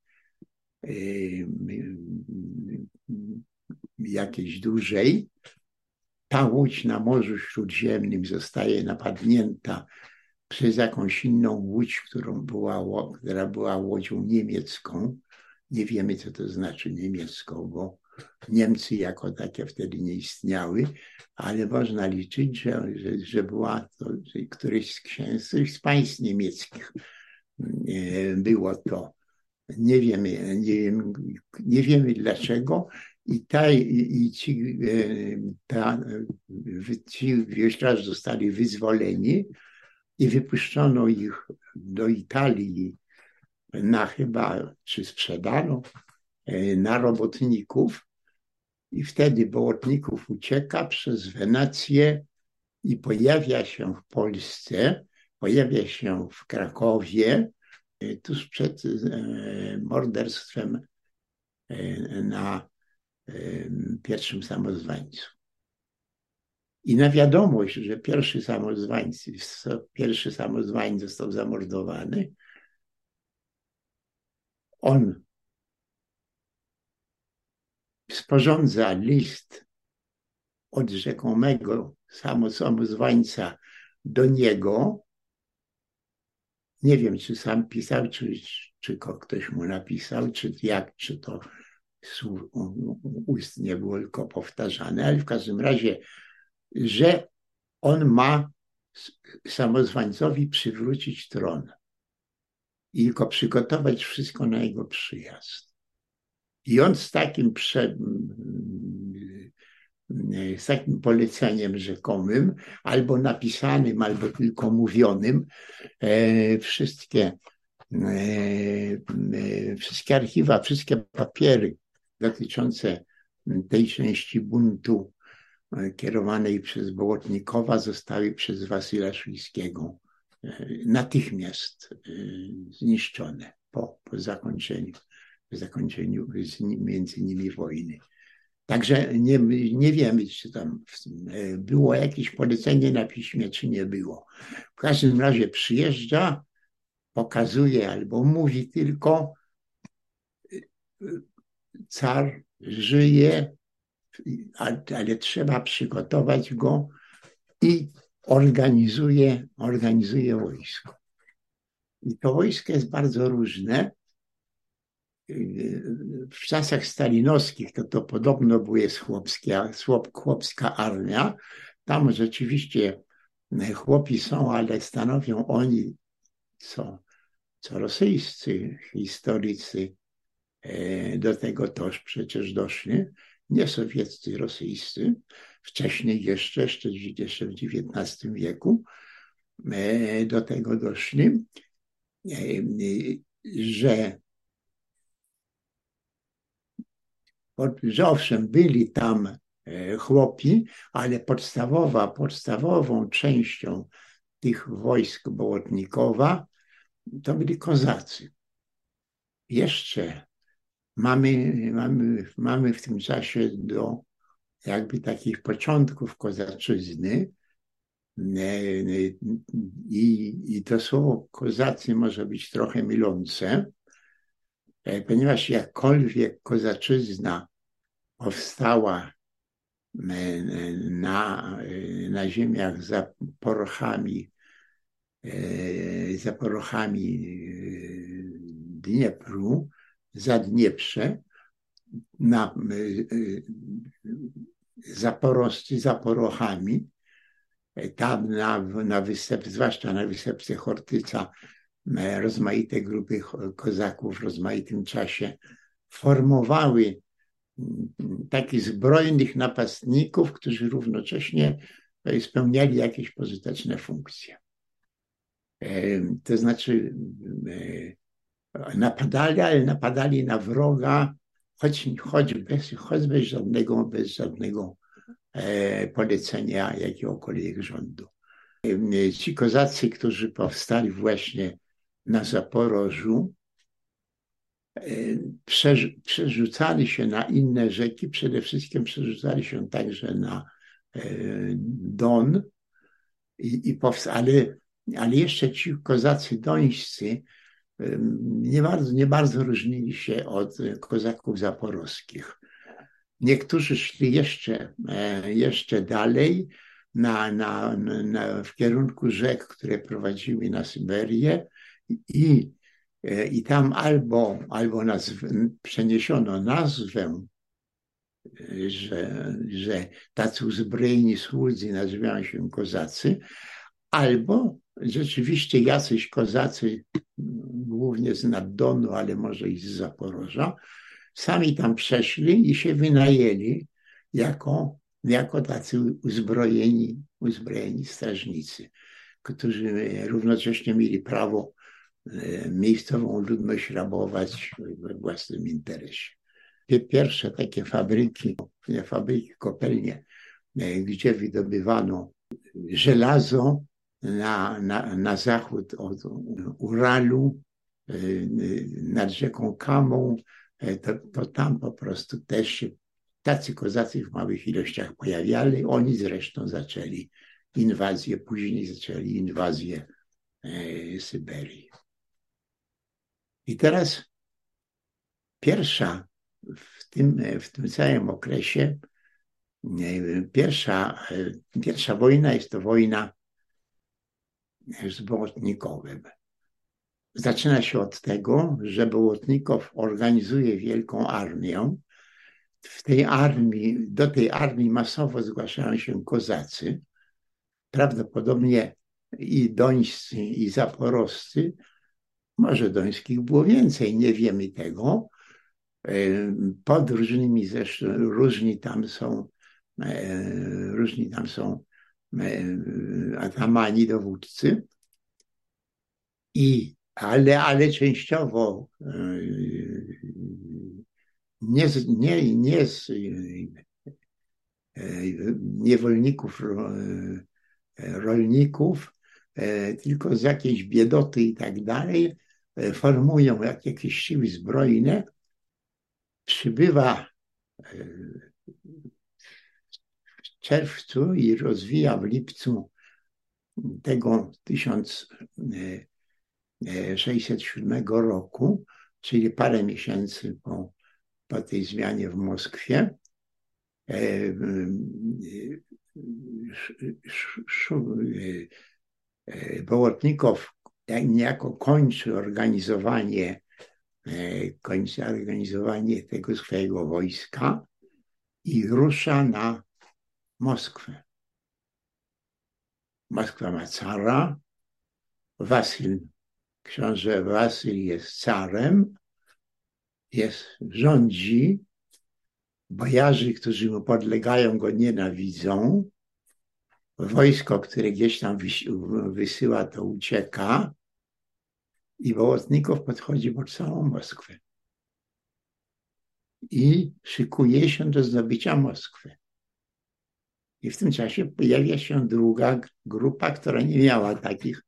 jakiejś dłużej. Ta łódź na Morzu Śródziemnym zostaje napadnięta przez jakąś inną łódź, którą była, która była łodzią niemiecką. Nie wiemy, co to znaczy niemiecką, bo Niemcy jako takie wtedy nie istniały, ale można liczyć, że, że, że była to że któryś z księstw z państw niemieckich. Było to. Nie wiemy, nie, nie wiemy dlaczego. I, ta, i ci, ta, ci wioślarze zostali wyzwoleni i wypuszczono ich do Italii na chyba, czy sprzedano e, na robotników i wtedy Bołotników ucieka przez Wenecję i pojawia się w Polsce, pojawia się w Krakowie, e, tuż przed e, morderstwem na pierwszym samozwańcu. I na wiadomość, że pierwszy samozwańcy, pierwszy samozwań został zamordowany, on sporządza list od rzekomego samozwańca do niego. Nie wiem, czy sam pisał, czy, czy ktoś mu napisał, czy jak, czy to ust nie było tylko powtarzane, ale w każdym razie że on ma samozwańcowi przywrócić tron i tylko przygotować wszystko na jego przyjazd. I on z takim, prze, z takim poleceniem rzekomym, albo napisanym, albo tylko mówionym, e, wszystkie, e, e, wszystkie archiwa, wszystkie papiery dotyczące tej części buntu kierowanej przez Bołotnikowa zostały przez Wasyla Szujskiego e, natychmiast e, zniszczone po, po zakończeniu, zakończeniu między nimi wojny. Także nie, nie wiemy, czy tam e, było jakieś polecenie na piśmie, czy nie było. W każdym razie przyjeżdża, pokazuje albo mówi tylko, car żyje, ale trzeba przygotować go i organizuje, organizuje wojsko. I to wojsko jest bardzo różne. W czasach stalinowskich to, to podobno była chłopska, chłopska armia. Tam rzeczywiście chłopi są, ale stanowią oni, co, co rosyjscy historycy e, do tego też przecież doszli, nie sowieccy, rosyjscy, wcześniej jeszcze, jeszcze, jeszcze w XIX wieku, e, do tego doszli, e, że, że owszem, byli tam e, chłopi, ale podstawowa, podstawową częścią tych wojsk Bołotnikowa to byli kozacy. Jeszcze mamy, mamy, mamy w tym czasie do jakby takich początków kozaczyzny. I, I to słowo kozacy może być trochę mylące, e, ponieważ jakkolwiek kozaczyzna powstała e, na, na ziemiach za porochami, e, za porochami Dniepru, Zadnieprze, na Zaporoscy, za Porochami, tam na, na zwłaszcza na wysepce Hortyca, rozmaite grupy kozaków w rozmaitym czasie formowały takich zbrojnych napastników, którzy równocześnie spełniali jakieś pożyteczne funkcje. To znaczy napadali, ale napadali na wroga, choć, choć, bez, choć bez żadnego, bez żadnego polecenia jakiegokolwiek rządu. Ci kozacy, którzy powstali właśnie na Zaporożu, przerzucali się na inne rzeki, przede wszystkim przerzucali się także na Don, i, i ale, ale jeszcze ci kozacy dońscy nie bardzo, nie bardzo różnili się od kozaków zaporowskich. Niektórzy szli jeszcze, e, jeszcze dalej na, na, na, w kierunku rzek, które prowadziły na Syberię i, e, i tam albo, albo nazw, przeniesiono nazwę, że, że tacy uzbrojeni słudzy nazywają się kozacy, albo rzeczywiście jacyś kozacy, głównie z Naddonu, ale może i z Zaporoża, sami tam przeszli i się wynajęli jako, jako tacy uzbrojeni, uzbrojeni strażnicy, którzy równocześnie mieli prawo e, miejscową ludność rabować we własnym interesie. Pierwsze takie fabryki, fabryki kopelnie, e, gdzie wydobywano żelazo na, na, na zachód od Uralu, e, nad rzeką Kamą, E, to, to tam po prostu też się tacy kozacy w małych ilościach pojawiali. Oni zresztą zaczęli inwazję, później zaczęli inwazję e, Syberii. I teraz pierwsza w tym, w tym całym okresie, pierwsza, pierwsza wojna jest to wojna z. Zaczyna się od tego, że Bołotnikow organizuje wielką armię. W tej armii, do tej armii masowo zgłaszają się kozacy. Prawdopodobnie i dońscy, i zaporowscy. Może dońskich było więcej, nie wiemy tego. Pod różnymi zresztą, różni tam są, różni tam są atamani, dowódcy. I ale, ale częściowo e, nie nie, nie z e, niewolników, e, rolników, tylko z jakiejś biedoty i tak dalej, formują jak jakieś siły zbrojne. Przybywa czerwcu i rozwija w lipcu tego 1000 607 roku, czyli parę miesięcy po, po tej zmianie w Moskwie. E, e, Bołotnikow niejako kończy organizowanie, e, kończy organizowanie tego swojego wojska i rusza na Moskwę. Moskwa ma cara, Wasyl książę Wasyl jest carem, jest, rządzi, bojarzy, którzy mu podlegają, go nienawidzą, wojsko, które gdzieś tam wysyła, to ucieka. I Wołotnikow podchodzi pod całą Moskwę. I szykuje się do zdobycia Moskwy. I w tym czasie pojawia się druga grupa, która nie miała takich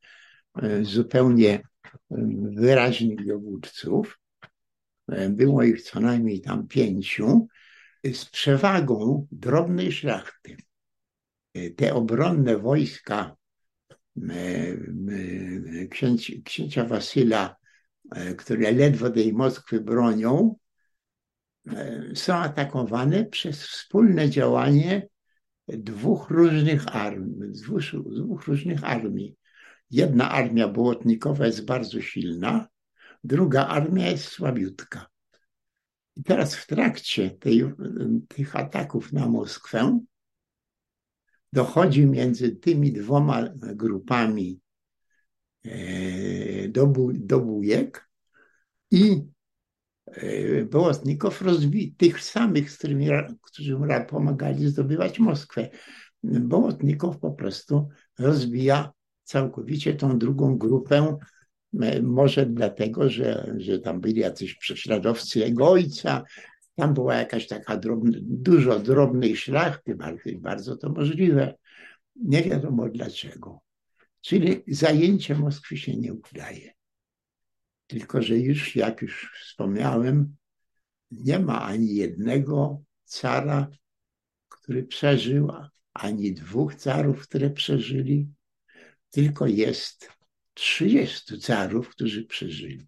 e, zupełnie wyraźnych dowódców. Było ich co najmniej tam pięciu, z przewagą drobnej szlachty. Te obronne wojska księcia, księcia Wasyla, które ledwo tej Moskwy bronią, są atakowane przez wspólne działanie dwóch różnych armii, dwóch, dwóch różnych armii. Jedna armia błotnikowa jest bardzo silna, druga armia jest słabiutka. I teraz w trakcie tej, tych ataków na Moskwę dochodzi między tymi dwoma grupami e, do, do bujek i e, Bołotnikow rozbi tych samych, z którymi, którzy pomagali zdobywać Moskwę. Bołotnikow po prostu rozbija całkowicie tą drugą grupę, może dlatego, że, że tam byli jacyś prześladowcy jego ojca, tam była jakaś taka dużo drobnej szlachty, bardzo, bardzo to możliwe. Nie wiadomo dlaczego. Czyli zajęcie Moskwy się nie udaje. Tylko, że już, jak już wspomniałem, nie ma ani jednego cara, który przeżył, ani dwóch carów, które przeżyli, tylko jest 30 carów, którzy przeżyli.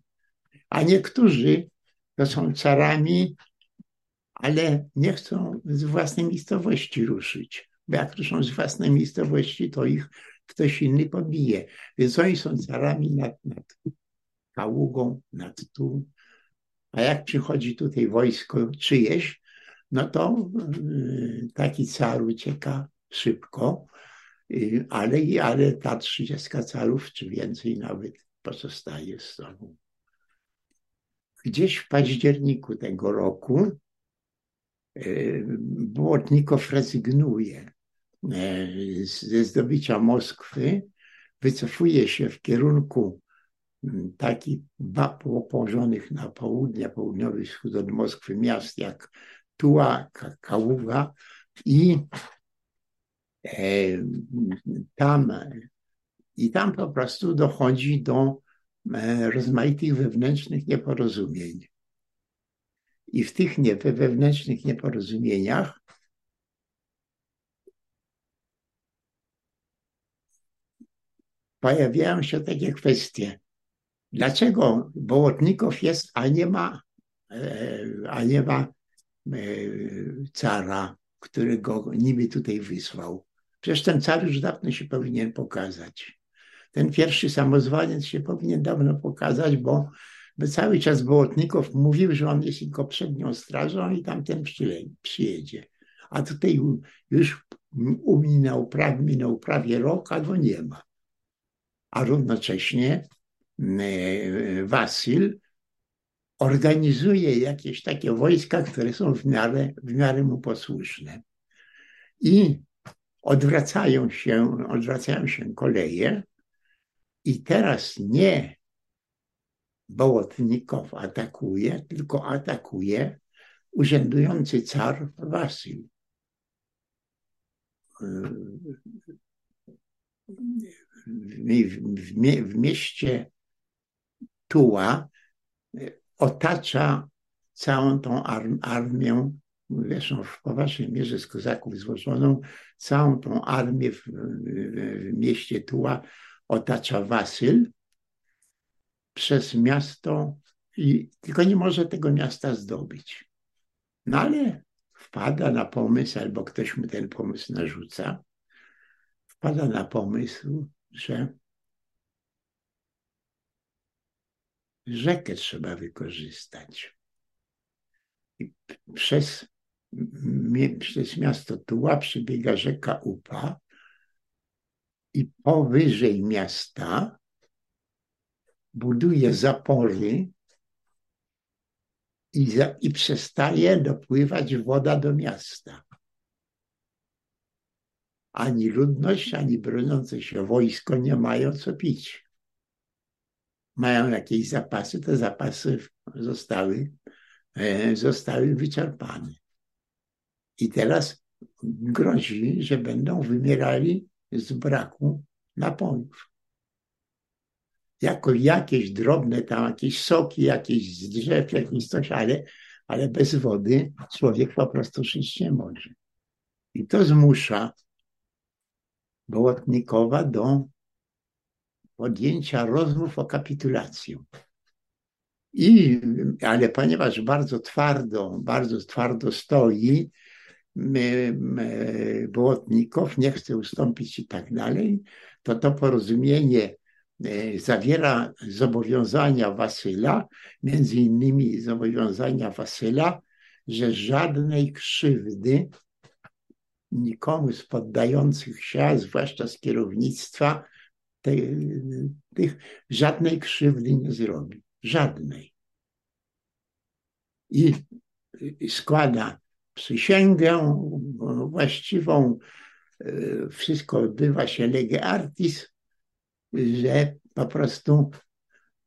A niektórzy to są carami, ale nie chcą z własnej miejscowości ruszyć. Bo jak ruszą z własnej miejscowości, to ich ktoś inny pobije. Więc oni są carami nad, nad Kaługą, nad tu. A jak przychodzi tutaj wojsko czyjeś, no to y, taki car ucieka szybko, y, ale, ale ta trzydziestka carów, czy więcej nawet, pozostaje z sobą. Gdzieś w październiku tego roku y, Błotnikow rezygnuje ze zdobycia Moskwy, wycofuje się w kierunku takich położonych na południe, południowy wschód od Moskwy miast jak Tuła, Kaługa i e, tam, i tam po prostu dochodzi do e, rozmaitych wewnętrznych nieporozumień. I w tych nie, wewnętrznych nieporozumieniach pojawiają się takie kwestie. Dlaczego Bołotnikow jest, a nie ma, e, a nie ma e, cara, który go niby tutaj wysłał? Przecież ten car już dawno się powinien pokazać. Ten pierwszy samozwaniec się powinien dawno pokazać, bo, cały czas Bołotnikow mówił, że on jest tylko przednią strażą i tamten przyjedzie. A tutaj już minął, minął prawie rok, a go nie ma a równocześnie Wasil organizuje jakieś takie wojska, które są w miarę, w miarę mu posłuszne. I odwracają się, odwracają się koleje i teraz nie Bołotnikow atakuje, tylko atakuje urzędujący car Wasil. E, w, w mieście Tuła e, otacza całą tą armię, zresztą w poważnej mierze z kozaków złożoną, całą tą armię w, w mieście Tuła otacza Wasyl przez miasto, i tylko nie może tego miasta zdobyć. No ale wpada na pomysł, albo ktoś mu ten pomysł narzuca, wpada na pomysł, że rzekę trzeba wykorzystać. I przez, przez miasto Tuła przebiega rzeka Upa i powyżej miasta buduje zapory i, za, i przestaje dopływać woda do miasta ani ludność, ani broniące się wojsko nie mają co pić. Mają jakieś zapasy, te zapasy zostały, e, zostały wyczerpane. I teraz grozi, że będą wymierali z braku napojów. Jako jakieś drobne tam, jakieś soki, jakieś z drzew, jakieś coś, ale, ale bez wody człowiek po prostu żyć nie może. I to zmusza Bołotnikowa do podjęcia rozmów o kapitulację. I, ale ponieważ bardzo twardo, bardzo twardo stoi, Bołotnikow nie chce ustąpić i tak dalej, to to porozumienie e, zawiera zobowiązania Wasyla, między innymi zobowiązania Wasyla, że żadnej krzywdy nikomu z poddających się, zwłaszcza z kierownictwa, te, tych żadnej krzywdy nie zrobi. Żadnej. I składa przysięgę właściwą wszystko odbywa się lege artis, że po prostu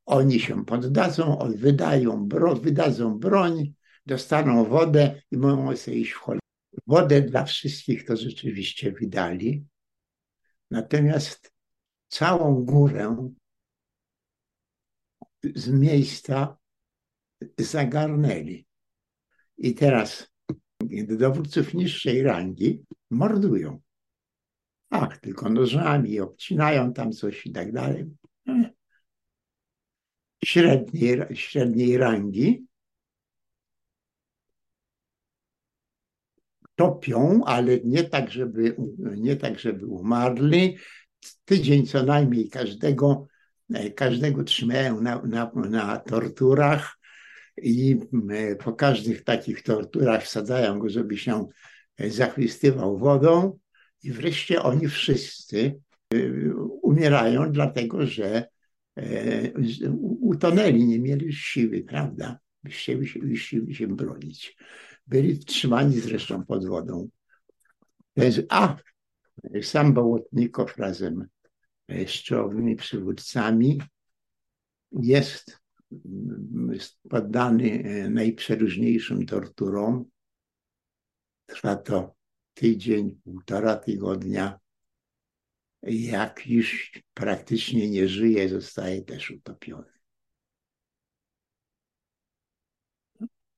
oni się poddadzą, wydają bro, wydadzą broń, dostaną wodę i mogą sobie iść w cholerę. Wodę dla wszystkich to rzeczywiście wydali, natomiast całą górę z miejsca zagarnęli. I teraz dowódców niższej rangi mordują. Ach, tylko nożami obcinają tam coś i tak dalej. Średniej, średniej rangi topią, ale nie tak, żeby, nie tak, żeby umarli. Tydzień co najmniej każdego, każdego trzymają na, na, na torturach i e, po każdych takich torturach wsadzają go, żeby się zachwystywał wodą i wreszcie oni wszyscy e, umierają dlatego, że e, utonęli, nie mieli siły, prawda? Chcieli się, chcieli się bronić. Byli trzymani zresztą pod wodą. A, sam Bołotnikow razem z czołowymi przywódcami jest poddany najprzeróżniejszym torturom. Trwa to tydzień, półtora tygodnia. Jak już praktycznie nie żyje, zostaje też utopiony.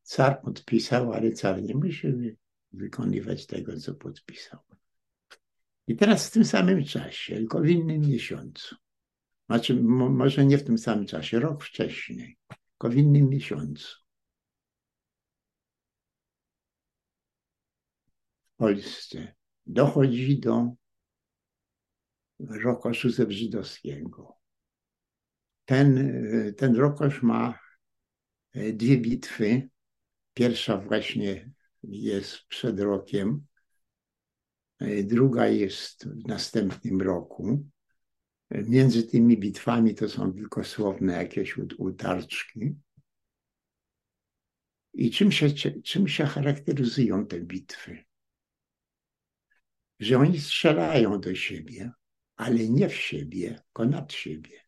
Car podpisał, ale car nie musi wykonywać tego, co podpisał. I teraz w tym samym czasie, tylko w innym miesiącu, znaczy może nie w tym samym czasie, rok wcześniej, tylko w innym miesiącu, w Polsce dochodzi do ze żydowskiego. Ten, ten rokosz ma e, dwie bitwy. Pierwsza właśnie jest przed rokiem, druga jest w następnym roku. E, między tymi bitwami to są tylko słowne jakieś utarczki. I czym się, czym się charakteryzują te bitwy? Że oni strzelają do siebie, ale nie w siebie, tylko nad siebie.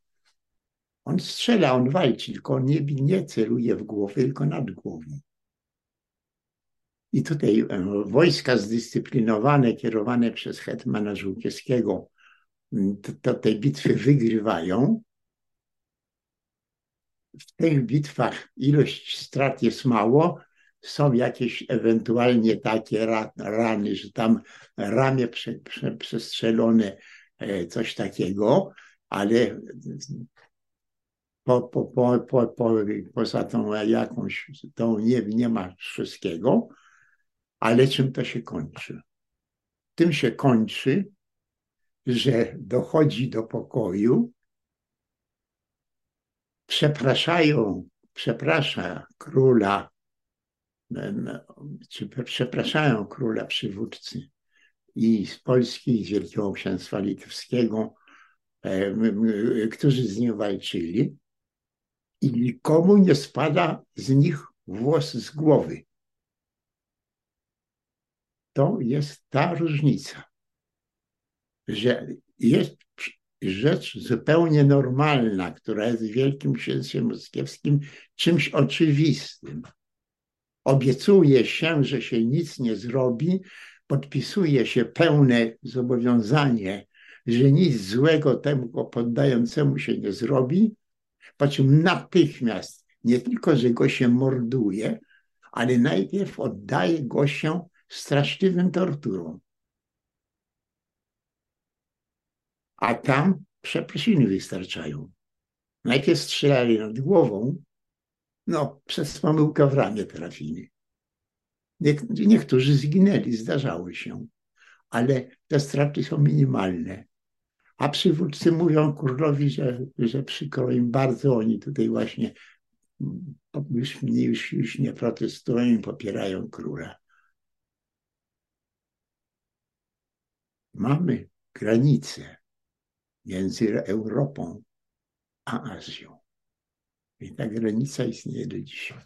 On strzela, on walczy, tylko on nie, nie celuje w głowę, tylko nad głową. I tutaj e, wojska zdyscyplinowane, kierowane przez hetmana Żółkiewskiego, to, to te bitwy wygrywają. W tych bitwach ilość strat jest mało, są jakieś ewentualnie takie rany, że tam ramię prze, prze, przestrzelone, e, coś takiego, ale po, po, po, po, po, poza tą jakąś, tą nie, nie ma wszystkiego. Ale czym to się kończy? Tym się kończy, że dochodzi do pokoju, przepraszają, przeprasza króla, czy przepraszają króla przywódcy i z Polski, i z Wielkiego Księstwa Litewskiego, którzy z nim walczyli i nikomu nie spada z nich włos z głowy to jest ta różnica, że jest rzecz zupełnie normalna, która jest w Wielkim Księstwie Moskiewskim czymś oczywistym. Obiecuje się, że się nic nie zrobi, podpisuje się pełne zobowiązanie, że nic złego temu poddającemu się nie zrobi, po czym natychmiast nie tylko, że go się morduje, ale najpierw oddaje go się straszliwym torturą. A tam przeprosiny wystarczają. Najpierw strzelali nad głową, no przez pomyłkę w ramię trafili. Niektórzy zginęli, zdarzały się, ale te straty są minimalne. A przywódcy mówią królowi, że, że przykro im bardzo, oni tutaj właśnie już, już, już nie protestują popierają króla. Mamy granicę między Europą a Azją. I ta granica istnieje do dzisiaj.